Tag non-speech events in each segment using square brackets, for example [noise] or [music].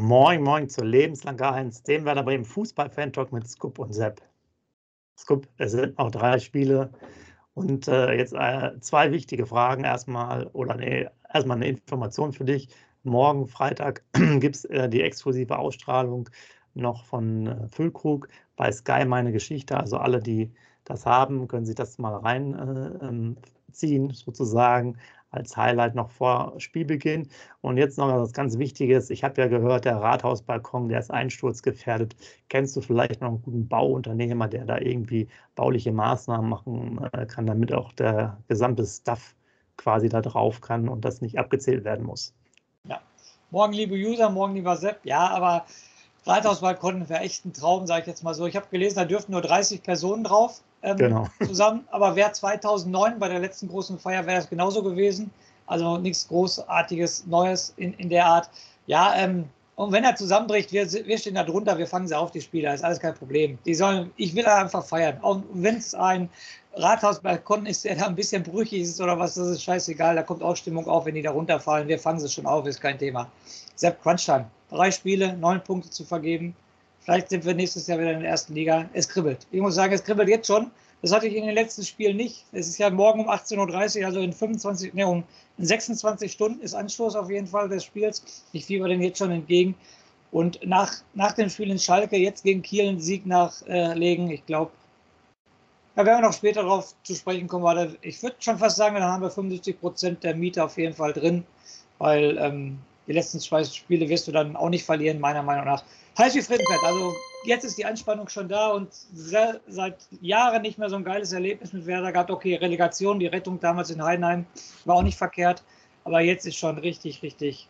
Moin, moin zur lebenslang Geheims, dem Werder Bremen Fußball-Fan-Talk mit Scoop und Sepp. Scoop, es sind noch drei Spiele und äh, jetzt äh, zwei wichtige Fragen erstmal, oder nee, erstmal eine Information für dich. Morgen, Freitag, [clears throat] gibt es äh, die exklusive Ausstrahlung noch von äh, Füllkrug bei Sky Meine Geschichte. Also alle, die das haben, können sich das mal reinziehen, äh, ähm, sozusagen als Highlight noch vor Spielbeginn. Und jetzt noch was ganz Wichtiges. Ich habe ja gehört, der Rathausbalkon, der ist einsturzgefährdet. Kennst du vielleicht noch einen guten Bauunternehmer, der da irgendwie bauliche Maßnahmen machen äh, kann, damit auch der gesamte Stuff quasi da drauf kann und das nicht abgezählt werden muss? Ja. Morgen, liebe User, morgen, lieber Sepp. Ja, aber Rathausbalkon wäre echt ein Traum, sage ich jetzt mal so. Ich habe gelesen, da dürften nur 30 Personen drauf ähm, genau. [laughs] zusammen. Aber wer 2009 bei der letzten großen Feier wäre das genauso gewesen. Also nichts Großartiges, Neues in, in der Art. Ja, ähm, und wenn er zusammenbricht, wir, wir stehen da drunter, wir fangen sie auf, die Spieler, ist alles kein Problem. Die sollen, ich will einfach feiern. Und wenn es ein Rathausbalkon ist, der da ein bisschen brüchig ist oder was, das ist scheißegal. Da kommt auch Stimmung auf, wenn die da runterfallen. Wir fangen sie schon auf, ist kein Thema. Sepp Crunchtime. Drei Spiele, neun Punkte zu vergeben. Vielleicht sind wir nächstes Jahr wieder in der ersten Liga. Es kribbelt. Ich muss sagen, es kribbelt jetzt schon. Das hatte ich in den letzten Spielen nicht. Es ist ja morgen um 18.30 Uhr, also in 25, nee, um 26 Stunden ist Anstoß auf jeden Fall des Spiels. Ich fieber den jetzt schon entgegen. Und nach, nach dem Spiel in Schalke, jetzt gegen Kiel einen Sieg nachlegen, ich glaube, da werden wir noch später darauf zu sprechen kommen. Weil ich würde schon fast sagen, dann haben wir 75 Prozent der Miete auf jeden Fall drin, weil ähm, die letzten zwei Spiele wirst du dann auch nicht verlieren, meiner Meinung nach. Heiß wie Frittenfett. Also jetzt ist die Anspannung schon da und sehr, seit Jahren nicht mehr so ein geiles Erlebnis mit Werder gehabt. Okay, Relegation, die Rettung damals in Heidenheim war auch nicht verkehrt. Aber jetzt ist schon richtig, richtig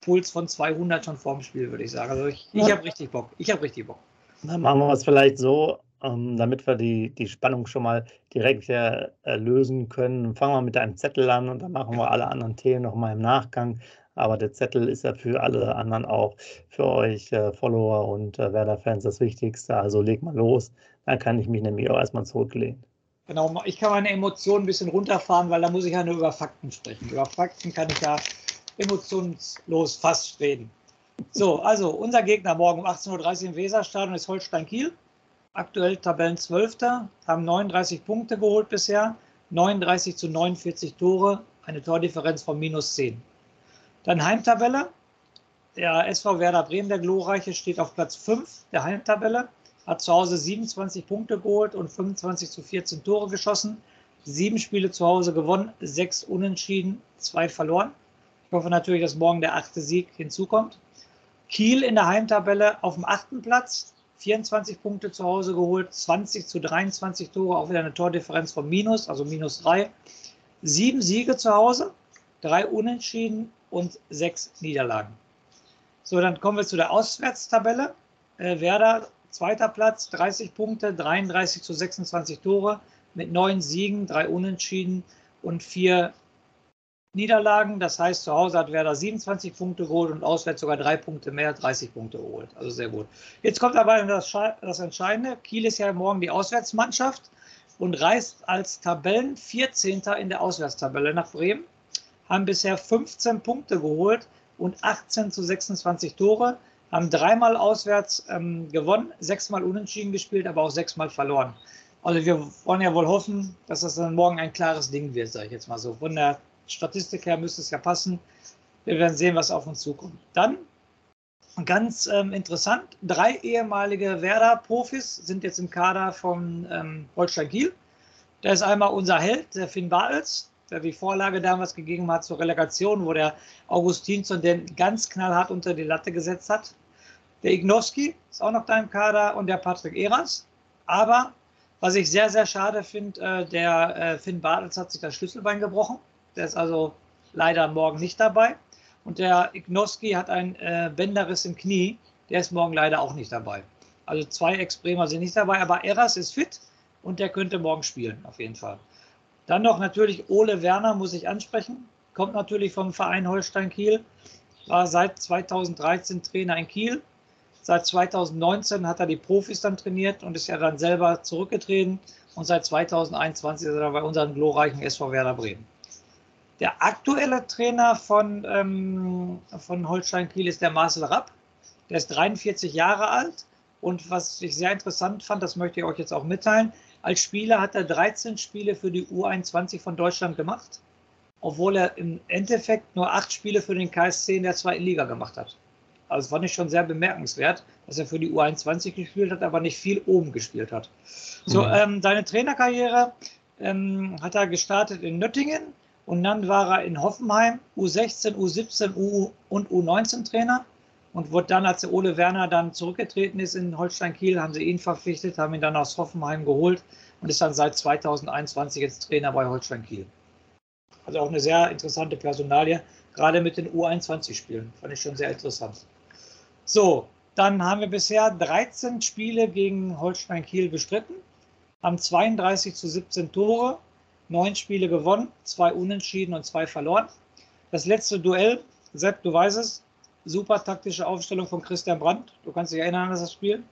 Puls von 200 schon vorm Spiel, würde ich sagen. Also ich, ich habe richtig Bock. Ich habe richtig Bock. Dann machen wir es vielleicht so, ähm, damit wir die, die Spannung schon mal direkt äh, lösen können. Fangen wir mit einem Zettel an und dann machen wir alle anderen Themen nochmal im Nachgang. Aber der Zettel ist ja für alle anderen auch, für euch äh, Follower und äh, Werder-Fans das Wichtigste. Also leg mal los, dann kann ich mich nämlich auch erstmal zurücklehnen. Genau, ich kann meine Emotionen ein bisschen runterfahren, weil da muss ich ja nur über Fakten sprechen. Über Fakten kann ich ja emotionslos fast reden. So, also unser Gegner morgen um 18.30 Uhr im Weserstadion ist Holstein Kiel. Aktuell Tabellen 12. haben 39 Punkte geholt bisher, 39 zu 49 Tore, eine Tordifferenz von minus 10. Dann Heimtabelle. Der SV Werder Bremen, der Glorreiche, steht auf Platz 5 der Heimtabelle, hat zu Hause 27 Punkte geholt und 25 zu 14 Tore geschossen. Sieben Spiele zu Hause gewonnen, sechs unentschieden, zwei verloren. Ich hoffe natürlich, dass morgen der achte Sieg hinzukommt. Kiel in der Heimtabelle auf dem achten Platz, 24 Punkte zu Hause geholt, 20 zu 23 Tore, auch wieder eine Tordifferenz von minus, also minus drei. Sieben Siege zu Hause, drei Unentschieden und sechs Niederlagen. So, dann kommen wir zu der Auswärtstabelle. Äh, Werder, zweiter Platz, 30 Punkte, 33 zu 26 Tore mit neun Siegen, drei Unentschieden und vier Niederlagen. Das heißt, zu Hause hat Werder 27 Punkte geholt und auswärts sogar drei Punkte mehr, 30 Punkte geholt. Also sehr gut. Jetzt kommt aber das, das Entscheidende. Kiel ist ja morgen die Auswärtsmannschaft und reist als Tabellen 14. in der Auswärtstabelle nach Bremen haben bisher 15 Punkte geholt und 18 zu 26 Tore, haben dreimal auswärts ähm, gewonnen, sechsmal unentschieden gespielt, aber auch sechsmal verloren. Also wir wollen ja wohl hoffen, dass das dann morgen ein klares Ding wird, sage ich jetzt mal so. Von der Statistik her müsste es ja passen. Wir werden sehen, was auf uns zukommt. Dann ganz ähm, interessant, drei ehemalige Werder-Profis sind jetzt im Kader von ähm, Holstein Kiel. Da ist einmal unser Held, der Finn Bartels, der die Vorlage damals gegeben hat zur Relegation, wo der Augustinsson den ganz knallhart unter die Latte gesetzt hat. Der Ignowski ist auch noch da im Kader und der Patrick Eras. Aber was ich sehr, sehr schade finde, äh, der äh, Finn Bartels hat sich das Schlüsselbein gebrochen. Der ist also leider morgen nicht dabei. Und der Ignowski hat einen äh, Bänderriss im Knie. Der ist morgen leider auch nicht dabei. Also zwei Ex-Bremer sind nicht dabei, aber Eras ist fit und der könnte morgen spielen, auf jeden Fall. Dann noch natürlich Ole Werner, muss ich ansprechen. Kommt natürlich vom Verein Holstein Kiel. War seit 2013 Trainer in Kiel. Seit 2019 hat er die Profis dann trainiert und ist ja dann selber zurückgetreten. Und seit 2021 ist er bei unserem glorreichen SV Werder Bremen. Der aktuelle Trainer von, ähm, von Holstein Kiel ist der Marcel Rapp. Der ist 43 Jahre alt. Und was ich sehr interessant fand, das möchte ich euch jetzt auch mitteilen, als Spieler hat er 13 Spiele für die U21 von Deutschland gemacht, obwohl er im Endeffekt nur acht Spiele für den KSC in der zweiten Liga gemacht hat. Also das fand ich schon sehr bemerkenswert, dass er für die U21 gespielt hat, aber nicht viel oben gespielt hat. So, mhm. ähm, seine Trainerkarriere ähm, hat er gestartet in Nöttingen und dann war er in Hoffenheim U16, U17 U und U19 Trainer und wurde dann, als der Ole Werner dann zurückgetreten ist in Holstein Kiel, haben sie ihn verpflichtet, haben ihn dann aus Hoffenheim geholt und ist dann seit 2021 jetzt Trainer bei Holstein Kiel. Also auch eine sehr interessante Personalie, gerade mit den U21-Spielen. Fand ich schon sehr interessant. So, dann haben wir bisher 13 Spiele gegen Holstein Kiel bestritten, haben 32 zu 17 Tore, neun Spiele gewonnen, zwei Unentschieden und zwei verloren. Das letzte Duell, Sepp, du weißt es, super taktische Aufstellung von Christian Brandt. Du kannst dich erinnern an das Spiel.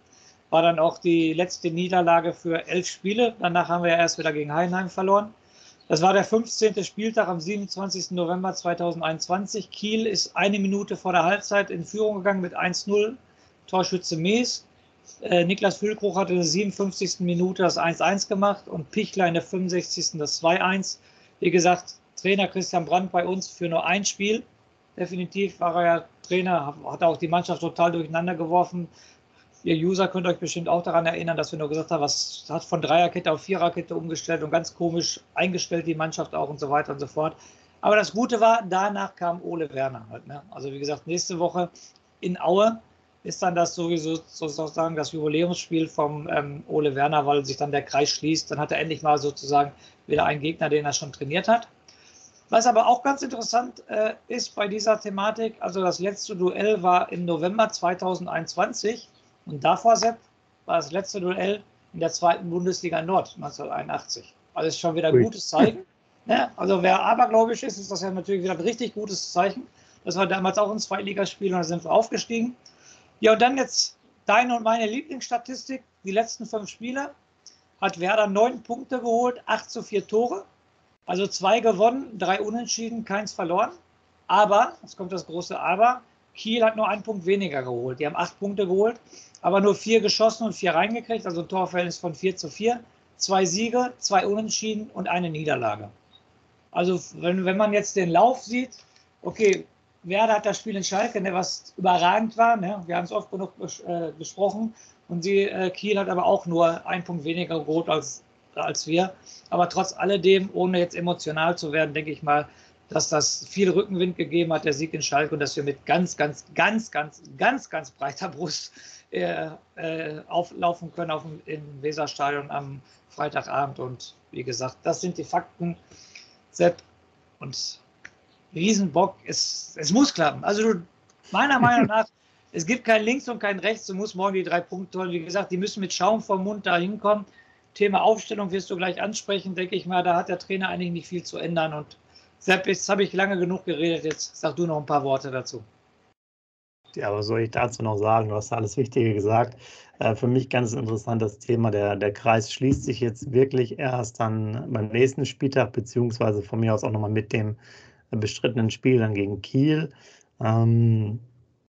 War dann auch die letzte Niederlage für elf Spiele. Danach haben wir ja erst wieder gegen Heidenheim verloren. Das war der 15. Spieltag am 27. November 2021. Kiel ist eine Minute vor der Halbzeit in Führung gegangen mit 1-0. Torschütze Mees. Äh, Niklas Füllkrug hatte in der 57. Minute das 1-1 gemacht und Pichler in der 65. das 2-1. Wie gesagt, Trainer Christian Brandt bei uns für nur ein Spiel. Definitiv war er ja Trainer, hat auch die Mannschaft total durcheinander geworfen. Ihr User könnt euch bestimmt auch daran erinnern, dass wir nur gesagt haben, was hat von Dreierkette auf Viererkette umgestellt und ganz komisch eingestellt die Mannschaft auch und so weiter und so fort. Aber das Gute war, danach kam Ole Werner halt. Ne? Also wie gesagt, nächste Woche in Aue ist dann das sowieso sozusagen das Jubiläumsspiel vom ähm, Ole Werner, weil sich dann der Kreis schließt. Dann hat er endlich mal sozusagen wieder einen Gegner, den er schon trainiert hat. Was aber auch ganz interessant äh, ist bei dieser Thematik, also das letzte Duell war im November 2021 und davor, Sepp, war das letzte Duell in der zweiten Bundesliga Nord 1981. Also ist schon wieder ein gutes Zeichen. Ja, [laughs] also wer abergläubisch ist, ist das ja natürlich wieder ein richtig gutes Zeichen. Das war damals auch ein Zweitligaspiel und da sind wir aufgestiegen. Ja, und dann jetzt deine und meine Lieblingsstatistik. Die letzten fünf Spiele hat Werder neun Punkte geholt, acht zu vier Tore. Also zwei gewonnen, drei unentschieden, keins verloren. Aber, jetzt kommt das große Aber, Kiel hat nur einen Punkt weniger geholt. Die haben acht Punkte geholt, aber nur vier geschossen und vier reingekriegt, also ein Torverhältnis von vier zu vier. Zwei Siege, zwei Unentschieden und eine Niederlage. Also wenn, wenn man jetzt den Lauf sieht, okay, Werder hat das Spiel in Schalke, ne, was überragend war. Ne? Wir haben es oft genug äh, besprochen. Und die, äh, Kiel hat aber auch nur einen Punkt weniger geholt als, als wir. Aber trotz alledem, ohne jetzt emotional zu werden, denke ich mal, dass das viel Rückenwind gegeben hat, der Sieg in Schalke, und dass wir mit ganz, ganz, ganz, ganz, ganz, ganz breiter Brust äh, äh, auflaufen können auf dem, im Weserstadion am Freitagabend. Und wie gesagt, das sind die Fakten. Sepp und Riesenbock, es, es muss klappen. Also du, meiner Meinung nach, [laughs] es gibt kein Links und kein Rechts. Du musst morgen die drei Punkte holen. Wie gesagt, die müssen mit Schaum vom Mund da hinkommen. Thema Aufstellung wirst du gleich ansprechen, denke ich mal. Da hat der Trainer eigentlich nicht viel zu ändern. Und Sepp, jetzt habe ich lange genug geredet, jetzt sag du noch ein paar Worte dazu. Ja, was soll ich dazu noch sagen? Du hast alles Wichtige gesagt. Äh, für mich ganz interessant das Thema, der, der Kreis schließt sich jetzt wirklich erst dann beim nächsten Spieltag, beziehungsweise von mir aus auch nochmal mit dem bestrittenen Spiel dann gegen Kiel. Ähm,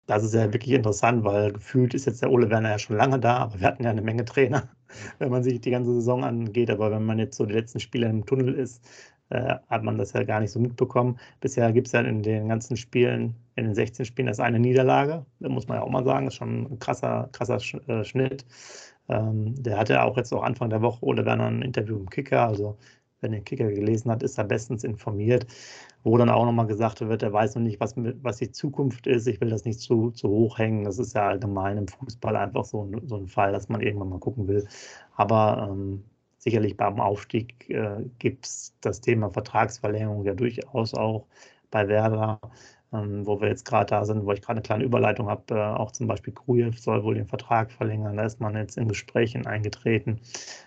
das ist ja wirklich interessant, weil gefühlt ist jetzt der Ole Werner ja schon lange da, aber wir hatten ja eine Menge Trainer, [laughs] wenn man sich die ganze Saison angeht. Aber wenn man jetzt so die letzten Spiele im Tunnel ist, äh, hat man das ja gar nicht so mitbekommen. Bisher gibt es ja in den ganzen Spielen, in den 16 Spielen, das eine Niederlage. Da muss man ja auch mal sagen, ist schon ein krasser, krasser äh, Schnitt. Ähm, der hatte auch jetzt auch Anfang der Woche Ole Werner ein Interview im Kicker. Also wer den Kicker gelesen hat, ist da bestens informiert, wo dann auch nochmal gesagt wird, er weiß noch nicht, was, was die Zukunft ist. Ich will das nicht zu, zu hoch hängen. Das ist ja allgemein im Fußball einfach so, so ein Fall, dass man irgendwann mal gucken will. Aber ähm, Sicherlich beim Aufstieg äh, gibt es das Thema Vertragsverlängerung ja durchaus auch bei Werder, ähm, wo wir jetzt gerade da sind, wo ich gerade eine kleine Überleitung habe. Äh, auch zum Beispiel Krujew soll wohl den Vertrag verlängern. Da ist man jetzt in Gesprächen eingetreten.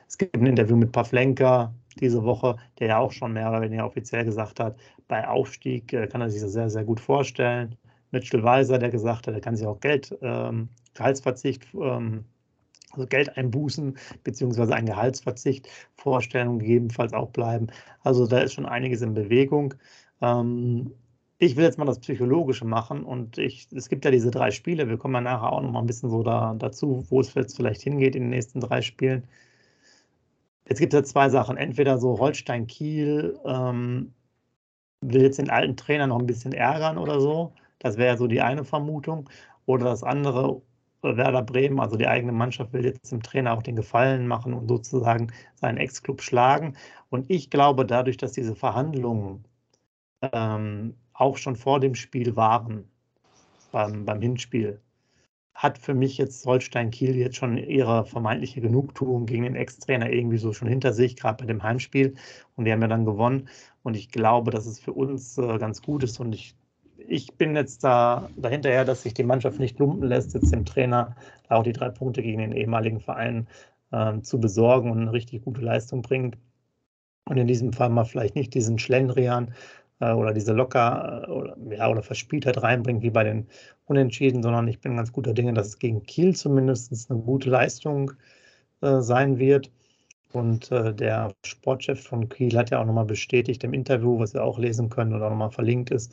Es gibt ein Interview mit Pavlenka diese Woche, der ja auch schon mehr oder weniger offiziell gesagt hat, bei Aufstieg äh, kann er sich das sehr, sehr gut vorstellen. Mitchell Weiser, der gesagt hat, er kann sich auch Geld, ähm, Gehaltsverzicht ähm, also Geldeinbußen beziehungsweise ein Gehaltsverzicht, Vorstellungen gegebenenfalls auch bleiben. Also da ist schon einiges in Bewegung. Ähm, ich will jetzt mal das Psychologische machen und ich, es gibt ja diese drei Spiele, wir kommen ja nachher auch noch mal ein bisschen so da, dazu, wo es jetzt vielleicht hingeht in den nächsten drei Spielen. Jetzt gibt es ja zwei Sachen. Entweder so Holstein-Kiel ähm, will jetzt den alten Trainer noch ein bisschen ärgern oder so. Das wäre so die eine Vermutung. Oder das andere, Werder Bremen, also die eigene Mannschaft, will jetzt dem Trainer auch den Gefallen machen und sozusagen seinen Ex-Club schlagen. Und ich glaube, dadurch, dass diese Verhandlungen ähm, auch schon vor dem Spiel waren, beim, beim Hinspiel, hat für mich jetzt Holstein Kiel jetzt schon ihre vermeintliche Genugtuung gegen den Ex-Trainer irgendwie so schon hinter sich, gerade bei dem Heimspiel. Und die haben ja dann gewonnen. Und ich glaube, dass es für uns äh, ganz gut ist. Und ich, ich bin jetzt da dahinterher, dass sich die Mannschaft nicht lumpen lässt, jetzt dem Trainer auch die drei Punkte gegen den ehemaligen Verein äh, zu besorgen und eine richtig gute Leistung bringt. Und in diesem Fall mal vielleicht nicht diesen Schlendrian äh, oder diese locker äh, oder, ja, oder Verspieltheit reinbringt, wie bei den Unentschieden, sondern ich bin ganz guter Dinge, dass es gegen Kiel zumindest eine gute Leistung äh, sein wird. Und äh, der Sportchef von Kiel hat ja auch nochmal bestätigt im Interview, was wir auch lesen können auch nochmal verlinkt ist,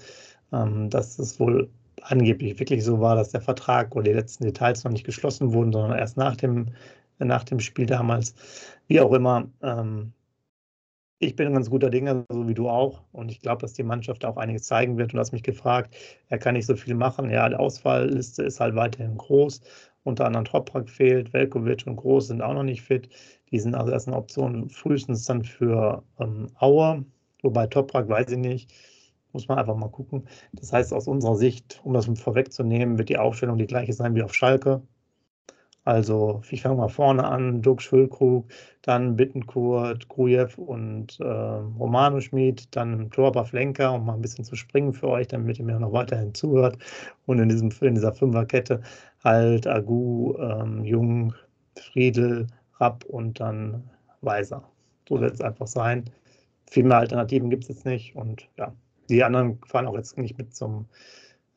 ähm, dass es wohl angeblich wirklich so war, dass der Vertrag oder die letzten Details noch nicht geschlossen wurden, sondern erst nach dem, nach dem Spiel damals. Wie auch immer, ähm, ich bin ein ganz guter Dinge, so wie du auch. Und ich glaube, dass die Mannschaft auch einiges zeigen wird. Und du hast mich gefragt, er kann nicht so viel machen. Ja, die Ausfallliste ist halt weiterhin groß. Unter anderem Toprak fehlt, Velkovic und Groß sind auch noch nicht fit. Die sind also erst eine Option frühestens dann für ähm, Auer. Wobei Toprak weiß ich nicht. Muss man einfach mal gucken. Das heißt, aus unserer Sicht, um das vorwegzunehmen, wird die Aufstellung die gleiche sein wie auf Schalke. Also ich fange mal vorne an, Duk Schulkrug, dann Bittenkurt, Grujew und äh, Romano Schmid, dann Torber Flenker, um mal ein bisschen zu springen für euch, damit ihr mir noch weiterhin zuhört. Und in, diesem, in dieser Fünferkette halt Agu, ähm, Jung, Friedel, Rapp und dann Weiser. So wird es einfach sein. Viel mehr Alternativen gibt es jetzt nicht. Und ja, die anderen fahren auch jetzt nicht mit zum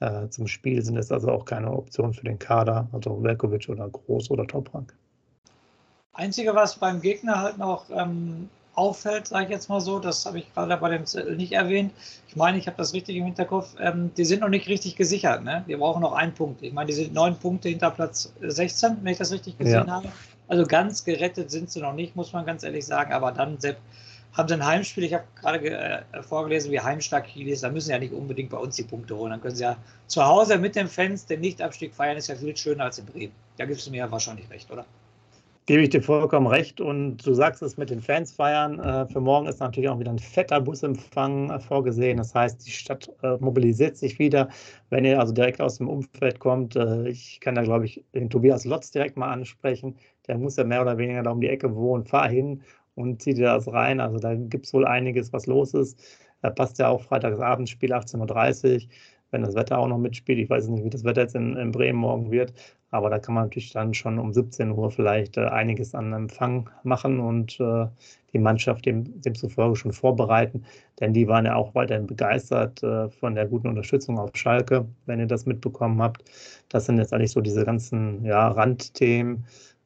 äh, zum Spiel sind es also auch keine Option für den Kader, also Velkovic oder Groß oder Toprank. Einzige, was beim Gegner halt noch ähm, auffällt, sage ich jetzt mal so, das habe ich gerade bei dem Zettel nicht erwähnt. Ich meine, ich habe das richtig im Hinterkopf. Ähm, die sind noch nicht richtig gesichert. Ne? Wir brauchen noch einen Punkt. Ich meine, die sind neun Punkte hinter Platz 16, wenn ich das richtig gesehen ja. habe. Also ganz gerettet sind sie noch nicht, muss man ganz ehrlich sagen. Aber dann, Sepp, haben sie ein Heimspiel, ich habe gerade äh, vorgelesen, wie heimstark Kiel ist, da müssen sie ja nicht unbedingt bei uns die Punkte holen. Dann können sie ja zu Hause mit den Fans den Nichtabstieg feiern, ist ja viel schöner als in Bremen. Da gibst du mir ja wahrscheinlich recht, oder? Gebe ich dir vollkommen recht. Und du sagst es mit den Fans feiern. Äh, für morgen ist natürlich auch wieder ein fetter Busempfang äh, vorgesehen. Das heißt, die Stadt äh, mobilisiert sich wieder. Wenn ihr also direkt aus dem Umfeld kommt, äh, ich kann da, glaube ich, den Tobias Lotz direkt mal ansprechen. Der muss ja mehr oder weniger da um die Ecke wohnen. Fahr hin und zieh dir das rein. Also da gibt es wohl einiges, was los ist. Da passt ja auch Freitagsabendspiel 18.30 Uhr, wenn das Wetter auch noch mitspielt. Ich weiß nicht, wie das Wetter jetzt in, in Bremen morgen wird, aber da kann man natürlich dann schon um 17 Uhr vielleicht äh, einiges an Empfang machen und äh, die Mannschaft dem, demzufolge schon vorbereiten, denn die waren ja auch weiterhin begeistert äh, von der guten Unterstützung auf Schalke, wenn ihr das mitbekommen habt. Das sind jetzt eigentlich so diese ganzen ja, Randthemen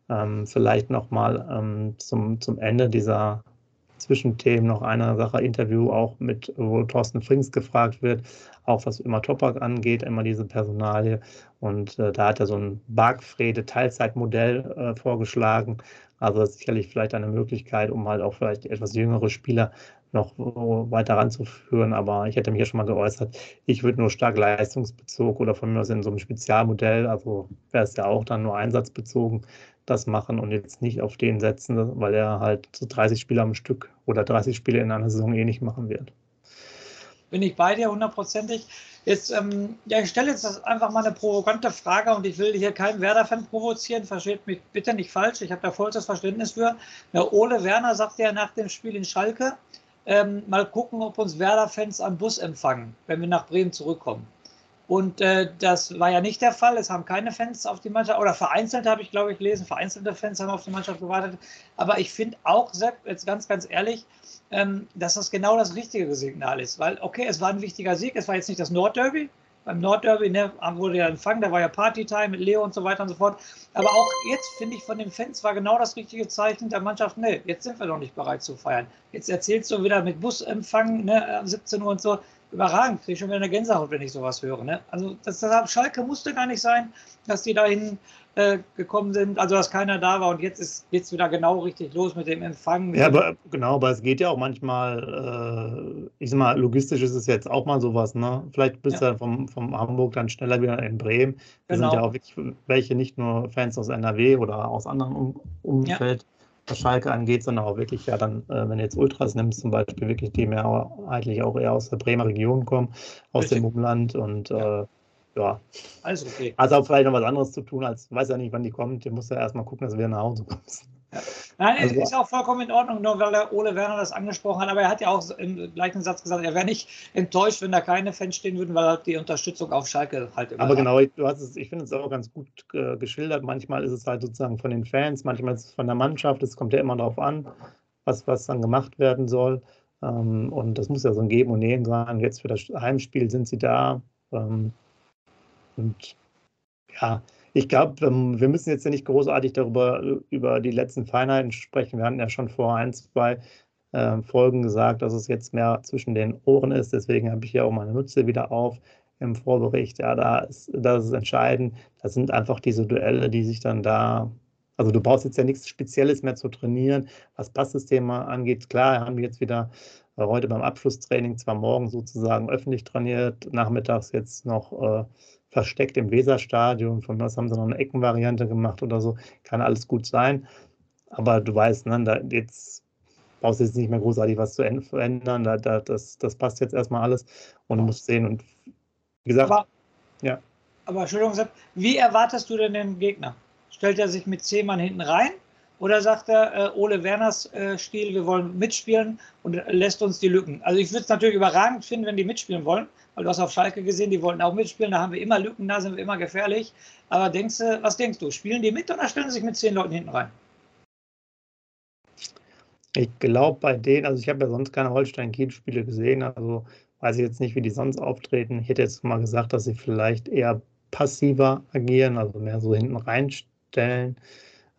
ähm, vielleicht nochmal ähm, zum, zum Ende dieser Zwischenthemen noch eine Sache, Interview auch mit, wo Thorsten Frings gefragt wird, auch was immer Topak angeht, immer diese Personalie. Und äh, da hat er so ein Bargfrede-Teilzeitmodell äh, vorgeschlagen. Also das ist sicherlich vielleicht eine Möglichkeit, um halt auch vielleicht etwas jüngere Spieler noch weiter ranzuführen. Aber ich hätte mich ja schon mal geäußert, ich würde nur stark leistungsbezogen oder von mir aus in so einem Spezialmodell, also wäre es ja auch dann nur einsatzbezogen, das machen und jetzt nicht auf den setzen, weil er halt so 30 Spiele am Stück oder 30 Spiele in einer Saison eh nicht machen wird. Bin ich bei dir hundertprozentig. Jetzt, ähm, ja, ich stelle jetzt einfach mal eine provokante Frage und ich will hier keinen Werder-Fan provozieren. Versteht mich bitte nicht falsch. Ich habe da vollstes Verständnis für. Der Ole Werner sagte ja nach dem Spiel in Schalke, ähm, mal gucken, ob uns Werder-Fans am Bus empfangen, wenn wir nach Bremen zurückkommen. Und äh, das war ja nicht der Fall. Es haben keine Fans auf die Mannschaft, oder vereinzelt habe ich, glaube ich, gelesen, vereinzelte Fans haben auf die Mannschaft gewartet. Aber ich finde auch, Sepp, jetzt ganz, ganz ehrlich, ähm, dass das genau das richtige Signal ist. Weil, okay, es war ein wichtiger Sieg, es war jetzt nicht das Nordderby. Beim Nordderby ne, wurde ja empfangen, da war ja Partytime mit Leo und so weiter und so fort. Aber auch jetzt, finde ich, von den Fans war genau das richtige Zeichen der Mannschaft, ne, jetzt sind wir noch nicht bereit zu feiern. Jetzt erzählst du wieder mit Busempfang, ne, 17 Uhr und so überragend. Kriege ich schon wieder eine Gänsehaut, wenn ich sowas höre. Ne? Also das, das Schalke musste gar nicht sein, dass die dahin äh, gekommen sind, also dass keiner da war und jetzt ist jetzt wieder genau richtig los mit dem Empfang. Ja, aber genau, aber es geht ja auch manchmal, äh, ich sag mal, logistisch ist es jetzt auch mal sowas, ne? Vielleicht bist ja. du vom, vom Hamburg dann schneller wieder in Bremen. Da genau. sind ja auch wirklich welche, nicht nur Fans aus NRW oder aus anderen um Umfeld. Ja was Schalke angeht, sondern auch wirklich ja dann, äh, wenn du jetzt Ultras nimmst, zum Beispiel wirklich, die mehrheitlich auch eher aus der Bremer Region kommen, aus Richtig. dem Umland und ja. äh, ja. Alles okay. Also auch vielleicht noch was anderes zu tun, als weiß ja nicht, wann die kommt. Du musst ja erstmal gucken, dass wir nach Hause kommen. Ja. Nein, also, ist auch vollkommen in Ordnung, nur weil der Ole Werner das angesprochen hat. Aber er hat ja auch im gleichen Satz gesagt, er wäre nicht enttäuscht, wenn da keine Fans stehen würden, weil er die Unterstützung auf Schalke halt immer. Aber genau, du hast es, ich finde es auch ganz gut äh, geschildert. Manchmal ist es halt sozusagen von den Fans, manchmal ist es von der Mannschaft. Es kommt ja immer darauf an, was, was dann gemacht werden soll. Ähm, und das muss ja so ein Geben und Nehmen sein. Jetzt für das Heimspiel sind sie da. Ähm, und ja, ich glaube, ähm, wir müssen jetzt ja nicht großartig darüber über die letzten Feinheiten sprechen. Wir hatten ja schon vor ein, zwei äh, Folgen gesagt, dass es jetzt mehr zwischen den Ohren ist. Deswegen habe ich ja auch meine Nutze wieder auf im Vorbericht. Ja, da ist, das ist entscheidend. Das sind einfach diese Duelle, die sich dann da. Also du brauchst jetzt ja nichts Spezielles mehr zu trainieren, was Passsysteme angeht. Klar, haben wir jetzt wieder äh, heute beim Abschlusstraining zwar morgen sozusagen öffentlich trainiert, nachmittags jetzt noch äh, versteckt im Weserstadion. Von was haben sie noch eine Eckenvariante gemacht oder so. Kann alles gut sein. Aber du weißt, ne, da jetzt brauchst du jetzt nicht mehr großartig was zu verändern. Da, da, das, das passt jetzt erstmal alles und du musst sehen. Und wie gesagt, aber, ja. Aber Entschuldigung, wie erwartest du denn den Gegner? Stellt er sich mit zehn Mann hinten rein oder sagt er, äh, Ole Werners äh, Stil, wir wollen mitspielen und lässt uns die Lücken? Also ich würde es natürlich überragend finden, wenn die mitspielen wollen, weil du hast auf Schalke gesehen, die wollten auch mitspielen, da haben wir immer Lücken, da sind wir immer gefährlich. Aber denkst du, was denkst du? Spielen die mit oder stellen sie sich mit zehn Leuten hinten rein? Ich glaube bei denen, also ich habe ja sonst keine Holstein-Kiel-Spiele gesehen, also weiß ich jetzt nicht, wie die sonst auftreten. Ich hätte jetzt mal gesagt, dass sie vielleicht eher passiver agieren, also mehr so hinten reinstellen.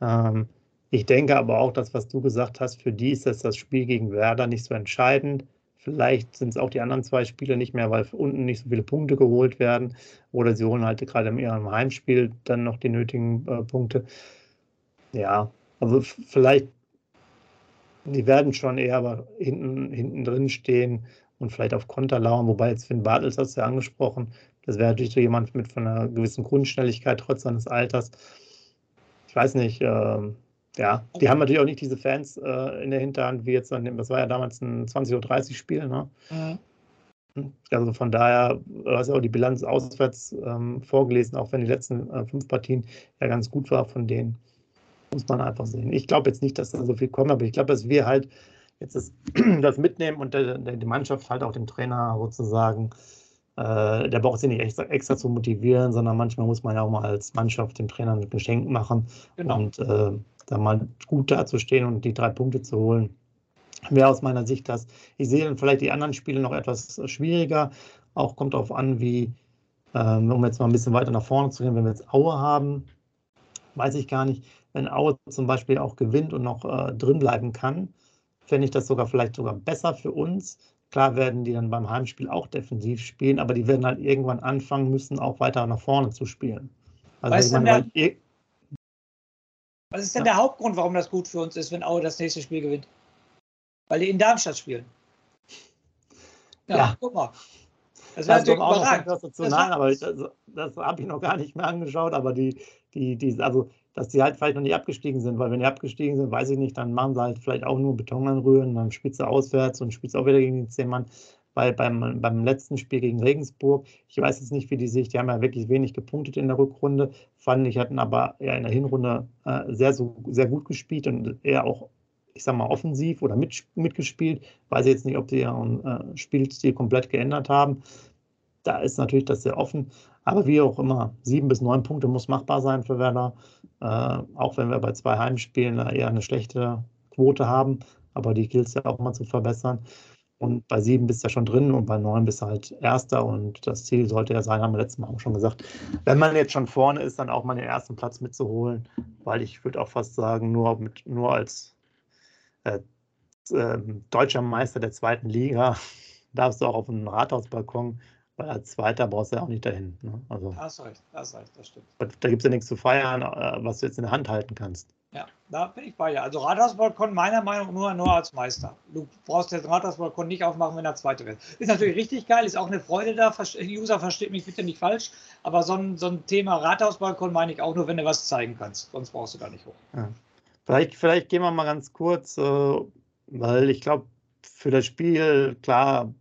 Ähm, ich denke aber auch, dass was du gesagt hast, für die ist das, das Spiel gegen Werder nicht so entscheidend. Vielleicht sind es auch die anderen zwei Spiele nicht mehr, weil unten nicht so viele Punkte geholt werden. Oder sie holen halt gerade in ihrem Heimspiel dann noch die nötigen äh, Punkte. Ja, also vielleicht, die werden schon eher aber hinten, hinten drin stehen und vielleicht auf Konter lauern. Wobei jetzt Finn Bartels hast du ja angesprochen. Das wäre natürlich so jemand mit von einer gewissen Grundschnelligkeit trotz seines Alters. Ich weiß nicht, äh, ja, die haben natürlich auch nicht diese Fans äh, in der Hinterhand, wie jetzt, das war ja damals ein 20.30 Uhr Spiel. Ne? Mhm. Also von daher, du hast ja auch die Bilanz auswärts ähm, vorgelesen, auch wenn die letzten äh, fünf Partien ja ganz gut war von denen. Muss man einfach sehen. Ich glaube jetzt nicht, dass da so viel kommt, aber ich glaube, dass wir halt jetzt das, [clears throat] das mitnehmen und der, der, die Mannschaft halt auch den Trainer sozusagen, äh, der braucht sie nicht extra, extra, zu motivieren, sondern manchmal muss man ja auch mal als Mannschaft dem Trainer ein Geschenk machen. Genau. Und äh, da mal gut dazustehen und die drei Punkte zu holen, wäre aus meiner Sicht das. Ich sehe vielleicht die anderen Spiele noch etwas schwieriger. Auch kommt darauf an, wie, ähm, um jetzt mal ein bisschen weiter nach vorne zu gehen, wenn wir jetzt Aue haben, weiß ich gar nicht. Wenn Aue zum Beispiel auch gewinnt und noch äh, drin bleiben kann, fände ich das sogar vielleicht sogar besser für uns. Klar werden die dann beim Heimspiel auch defensiv spielen, aber die werden halt irgendwann anfangen müssen, auch weiter nach vorne zu spielen. Also weißt ich meine, was ist denn der Hauptgrund, warum das gut für uns ist, wenn Aue das nächste Spiel gewinnt? Weil die in Darmstadt spielen. Ja, ja. guck mal. Das wäre natürlich auch noch etwas dazu. Das Nein, aber das, das habe ich noch gar nicht mehr angeschaut, aber die, die, die, also, dass die halt vielleicht noch nicht abgestiegen sind, weil wenn die abgestiegen sind, weiß ich nicht, dann machen sie halt vielleicht auch nur Beton anrühren, dann spielt sie auswärts und spielt auch wieder gegen den Zehn Mann weil beim, beim letzten Spiel gegen Regensburg, ich weiß jetzt nicht, wie die sich, die haben ja wirklich wenig gepunktet in der Rückrunde, fand ich, hatten aber ja in der Hinrunde äh, sehr, so, sehr gut gespielt und eher auch, ich sag mal, offensiv oder mit, mitgespielt. Weiß jetzt nicht, ob sie ihren äh, Spielstil komplett geändert haben. Da ist natürlich das sehr offen. Aber wie auch immer, sieben bis neun Punkte muss machbar sein für Werder. Äh, auch wenn wir bei zwei Heimspielen eher eine schlechte Quote haben. Aber die gilt es ja auch mal zu verbessern. Und bei sieben bist du ja schon drin und bei neun bist du halt Erster. Und das Ziel sollte ja sein, haben wir letztes Mal auch schon gesagt, wenn man jetzt schon vorne ist, dann auch mal den ersten Platz mitzuholen. Weil ich würde auch fast sagen, nur, mit, nur als äh, äh, deutscher Meister der zweiten Liga [laughs] darfst du auch auf einen Rathausbalkon, weil als Zweiter brauchst du ja auch nicht dahin. Ne? Also, hast recht, hast recht, das stimmt. Da gibt es ja nichts zu feiern, äh, was du jetzt in der Hand halten kannst. Ja, da bin ich bei dir. Also Rathausbalkon meiner Meinung nach nur, nur als Meister. Du brauchst den Rathausbalkon nicht aufmachen, wenn er Zweite wird. Ist natürlich richtig geil, ist auch eine Freude da. User versteht mich bitte nicht falsch, aber so ein, so ein Thema Rathausbalkon meine ich auch nur, wenn du was zeigen kannst. Sonst brauchst du gar nicht hoch. Ja. Vielleicht, vielleicht gehen wir mal ganz kurz, äh, weil ich glaube, für das Spiel, klar,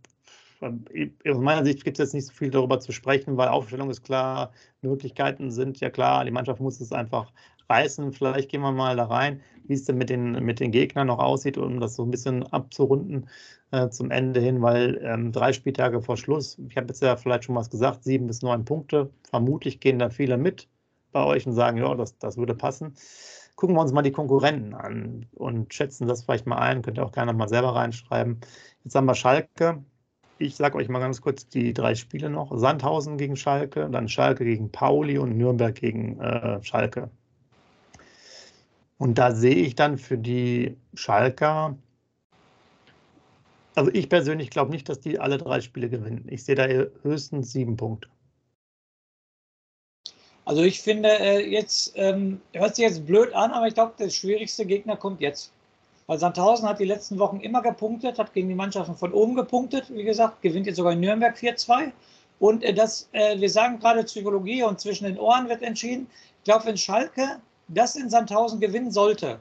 aus meiner Sicht gibt es jetzt nicht so viel darüber zu sprechen, weil Aufstellung ist klar, Möglichkeiten sind ja klar, die Mannschaft muss es einfach reißen. Vielleicht gehen wir mal da rein, wie es denn mit den, mit den Gegnern noch aussieht, um das so ein bisschen abzurunden äh, zum Ende hin, weil ähm, drei Spieltage vor Schluss, ich habe jetzt ja vielleicht schon was gesagt, sieben bis neun Punkte. Vermutlich gehen da viele mit bei euch und sagen, ja, das, das würde passen. Gucken wir uns mal die Konkurrenten an und schätzen das vielleicht mal ein. Könnt ihr auch gerne mal selber reinschreiben. Jetzt haben wir Schalke. Ich sage euch mal ganz kurz die drei Spiele noch. Sandhausen gegen Schalke, dann Schalke gegen Pauli und Nürnberg gegen äh, Schalke. Und da sehe ich dann für die Schalker, also ich persönlich glaube nicht, dass die alle drei Spiele gewinnen. Ich sehe da höchstens sieben Punkte. Also ich finde äh, jetzt, ähm, hört sich jetzt blöd an, aber ich glaube, der schwierigste Gegner kommt jetzt. Weil Sandhausen hat die letzten Wochen immer gepunktet, hat gegen die Mannschaften von oben gepunktet, wie gesagt, gewinnt jetzt sogar in Nürnberg 4-2. Und äh, das, äh, wir sagen gerade Psychologie und zwischen den Ohren wird entschieden. Ich glaube, wenn Schalke das in Sandhausen gewinnen sollte,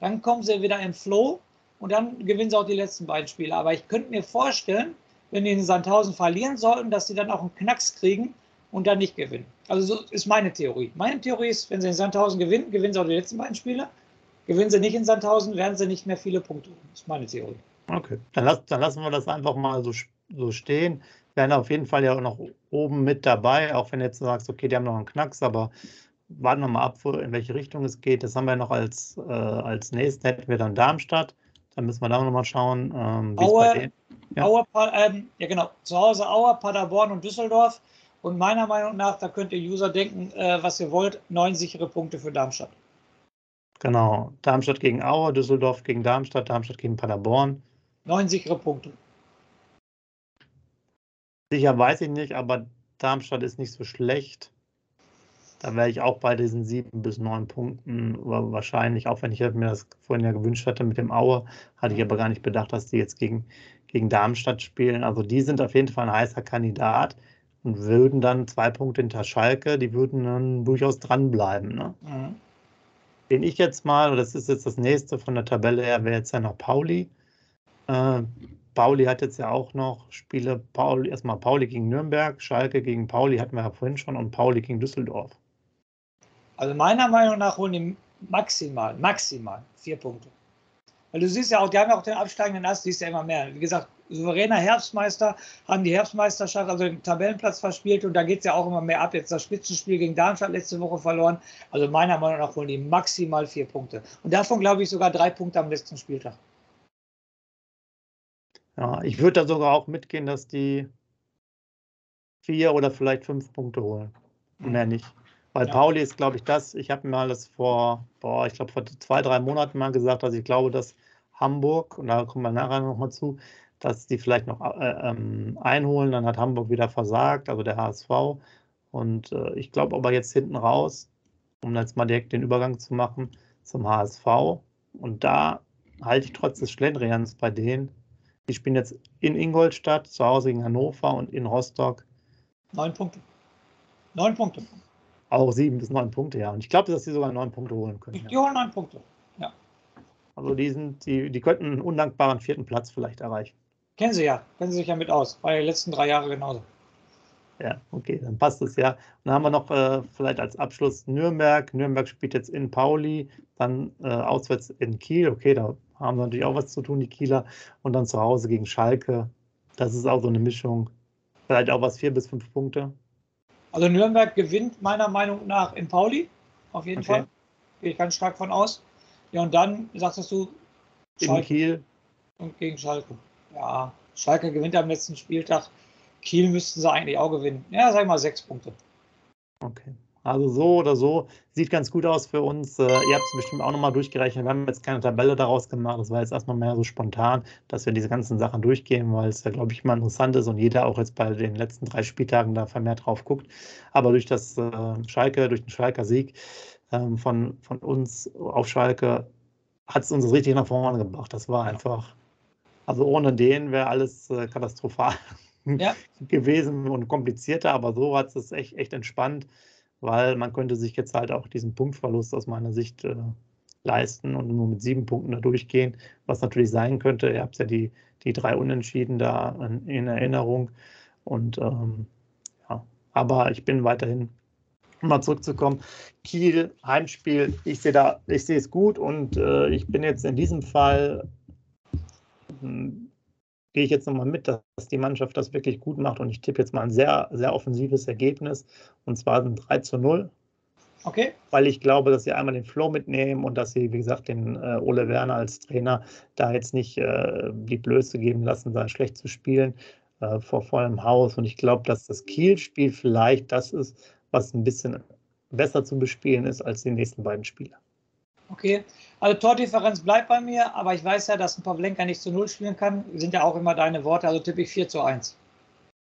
dann kommen sie wieder im Flow und dann gewinnen sie auch die letzten beiden Spiele. Aber ich könnte mir vorstellen, wenn die in Sandhausen verlieren sollten, dass sie dann auch einen Knacks kriegen und dann nicht gewinnen. Also so ist meine Theorie. Meine Theorie ist, wenn sie in Sandhausen gewinnen, gewinnen sie auch die letzten beiden Spiele. Gewinnen sie nicht in Sandhausen, werden sie nicht mehr viele Punkte. Das ist meine Theorie. Okay, dann, lass, dann lassen wir das einfach mal so, so stehen. Werden auf jeden Fall ja auch noch oben mit dabei, auch wenn du jetzt sagst, okay, die haben noch einen Knacks, aber warten wir mal ab, wo, in welche Richtung es geht. Das haben wir noch als, äh, als nächstes, hätten wir dann Darmstadt. Dann müssen wir da noch mal schauen. Ähm, Aue, ja. Aue ähm, ja genau, zu Hause Aue, Paderborn und Düsseldorf. Und meiner Meinung nach, da könnt ihr User denken, äh, was ihr wollt, neun sichere Punkte für Darmstadt. Genau, Darmstadt gegen Aue, Düsseldorf gegen Darmstadt, Darmstadt gegen Paderborn. Neun sichere Punkte. Sicher weiß ich nicht, aber Darmstadt ist nicht so schlecht. Da wäre ich auch bei diesen sieben bis neun Punkten wahrscheinlich, auch wenn ich mir das vorhin ja gewünscht hatte mit dem Aue, hatte ich aber gar nicht bedacht, dass die jetzt gegen, gegen Darmstadt spielen. Also die sind auf jeden Fall ein heißer Kandidat und würden dann zwei Punkte hinter Schalke, die würden dann durchaus dranbleiben. Ne? Mhm. Den ich jetzt mal, das ist jetzt das nächste von der Tabelle her, wäre jetzt ja noch Pauli. Äh, Pauli hat jetzt ja auch noch Spiele, Pauli, erstmal Pauli gegen Nürnberg, Schalke gegen Pauli hatten wir ja vorhin schon und Pauli gegen Düsseldorf. Also meiner Meinung nach holen die maximal, maximal vier Punkte. Weil du siehst ja auch, die haben ja auch den absteigenden Ast, siehst ja immer mehr. Wie gesagt, souveräner Herbstmeister, haben die Herbstmeisterschaft, also den Tabellenplatz verspielt und da geht es ja auch immer mehr ab. Jetzt das Spitzenspiel gegen Darmstadt letzte Woche verloren. Also meiner Meinung nach holen die maximal vier Punkte. Und davon glaube ich sogar drei Punkte am letzten Spieltag. Ja, ich würde da sogar auch mitgehen, dass die vier oder vielleicht fünf Punkte holen. Mehr nicht. Weil ja. Pauli ist, glaube ich, das, ich habe mir das vor, boah, ich glaube, vor zwei, drei Monaten mal gesagt, dass ich glaube, dass Hamburg, und da kommen wir nachher nochmal zu, dass die vielleicht noch äh, ähm, einholen. Dann hat Hamburg wieder versagt, also der HSV. Und äh, ich glaube aber jetzt hinten raus, um jetzt mal direkt den Übergang zu machen zum HSV. Und da halte ich trotz des Schlendrians bei denen. Die spielen jetzt in Ingolstadt, zu Hause gegen Hannover und in Rostock. Neun Punkte. Neun Punkte. Auch sieben bis neun Punkte, ja. Und ich glaube, dass sie sogar neun Punkte holen können. Die ja. holen neun Punkte, ja. Also die, sind, die, die könnten einen undankbaren vierten Platz vielleicht erreichen. Kennen sie ja, kennen sie sich ja mit aus. War ja die letzten drei Jahre genauso. Ja, okay, dann passt es ja. Und dann haben wir noch äh, vielleicht als Abschluss Nürnberg. Nürnberg spielt jetzt in Pauli, dann äh, auswärts in Kiel. Okay, da haben sie natürlich auch was zu tun, die Kieler. Und dann zu Hause gegen Schalke. Das ist auch so eine Mischung. Vielleicht auch was, vier bis fünf Punkte. Also Nürnberg gewinnt meiner Meinung nach in Pauli, auf jeden okay. Fall. Gehe ich ganz stark von aus. Ja, und dann sagtest du Schalke. In Kiel. Und gegen Schalke. Ja, Schalke gewinnt am letzten Spieltag. Kiel müssten sie eigentlich auch gewinnen. Ja, sag ich mal sechs Punkte. Okay. Also so oder so sieht ganz gut aus für uns. Äh, ihr habt es bestimmt auch nochmal durchgerechnet. Wir haben jetzt keine Tabelle daraus gemacht. Das war jetzt erstmal mehr so spontan, dass wir diese ganzen Sachen durchgehen, weil es ja, glaube ich, mal interessant ist und jeder auch jetzt bei den letzten drei Spieltagen da vermehrt drauf guckt. Aber durch das äh, Schalke, durch den Schalker Sieg ähm, von, von uns auf Schalke hat es uns richtig nach vorne gebracht. Das war einfach, also ohne den wäre alles äh, katastrophal ja. [laughs] gewesen und komplizierter, aber so hat es echt, echt entspannt weil man könnte sich jetzt halt auch diesen Punktverlust aus meiner Sicht äh, leisten und nur mit sieben Punkten da durchgehen, was natürlich sein könnte. Ihr habt ja die, die drei Unentschieden da in, in Erinnerung. Und ähm, ja, aber ich bin weiterhin, um mal zurückzukommen, Kiel, Heimspiel, ich sehe da, ich sehe es gut und äh, ich bin jetzt in diesem Fall hm, gehe ich jetzt nochmal mit, dass die Mannschaft das wirklich gut macht und ich tippe jetzt mal ein sehr, sehr offensives Ergebnis und zwar ein 3 zu 0. Okay. Weil ich glaube, dass sie einmal den Flow mitnehmen und dass sie, wie gesagt, den äh, Ole Werner als Trainer da jetzt nicht äh, die Blöße geben lassen, da schlecht zu spielen äh, vor vollem Haus. Und ich glaube, dass das Kiel-Spiel vielleicht das ist, was ein bisschen besser zu bespielen ist als die nächsten beiden Spiele. Okay, also Tordifferenz bleibt bei mir, aber ich weiß ja, dass ein Pavlenka nicht zu Null spielen kann. Sind ja auch immer deine Worte, also tippe ich 4 zu 1.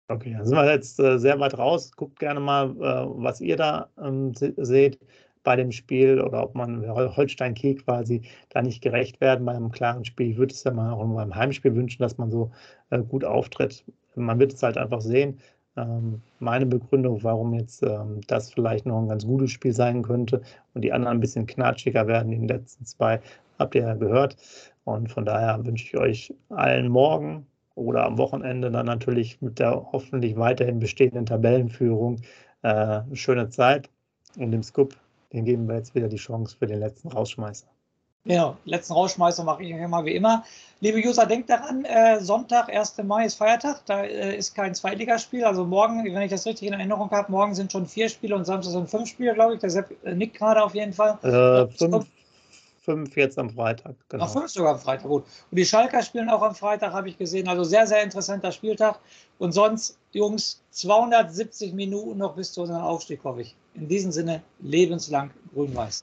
Okay, dann sind wir jetzt äh, sehr weit raus. Guckt gerne mal, äh, was ihr da ähm, seht bei dem Spiel oder ob man Holstein Kiel quasi da nicht gerecht werden bei einem klaren Spiel. Ich würde es ja mal auch beim Heimspiel wünschen, dass man so äh, gut auftritt. Man wird es halt einfach sehen meine Begründung, warum jetzt ähm, das vielleicht noch ein ganz gutes Spiel sein könnte und die anderen ein bisschen knatschiger werden, die letzten zwei, habt ihr ja gehört. Und von daher wünsche ich euch allen morgen oder am Wochenende dann natürlich mit der hoffentlich weiterhin bestehenden Tabellenführung äh, eine schöne Zeit. Und dem Scoop, den geben wir jetzt wieder die Chance für den letzten Rausschmeißer. Genau, letzten Rausschmeißer mache ich immer wie immer. Liebe User, denkt daran, äh, Sonntag, 1. Mai ist Feiertag, da äh, ist kein Zweitligaspiel. Also morgen, wenn ich das richtig in Erinnerung habe, morgen sind schon vier Spiele und Samstag sind fünf Spiele, glaube ich. Der Sepp äh, nickt gerade auf jeden Fall. Äh, fünf, fünf jetzt am Freitag. Genau. Ach, fünf sogar am Freitag, gut. Und die Schalker spielen auch am Freitag, habe ich gesehen. Also sehr, sehr interessanter Spieltag. Und sonst, Jungs, 270 Minuten noch bis zu unserem Aufstieg, hoffe ich. In diesem Sinne, lebenslang grün-weiß.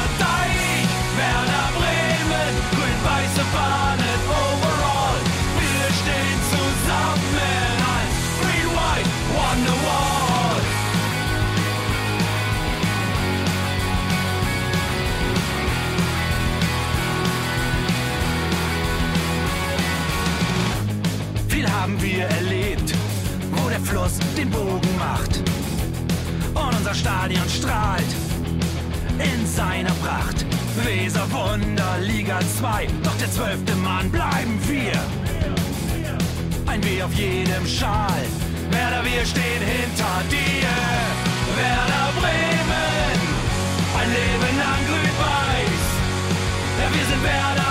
2, doch der zwölfte Mann bleiben wir. Ein W auf jedem Schal, Werder, wir stehen hinter dir. Werder Bremen, ein Leben lang grün-weiß. Ja, wir sind Werder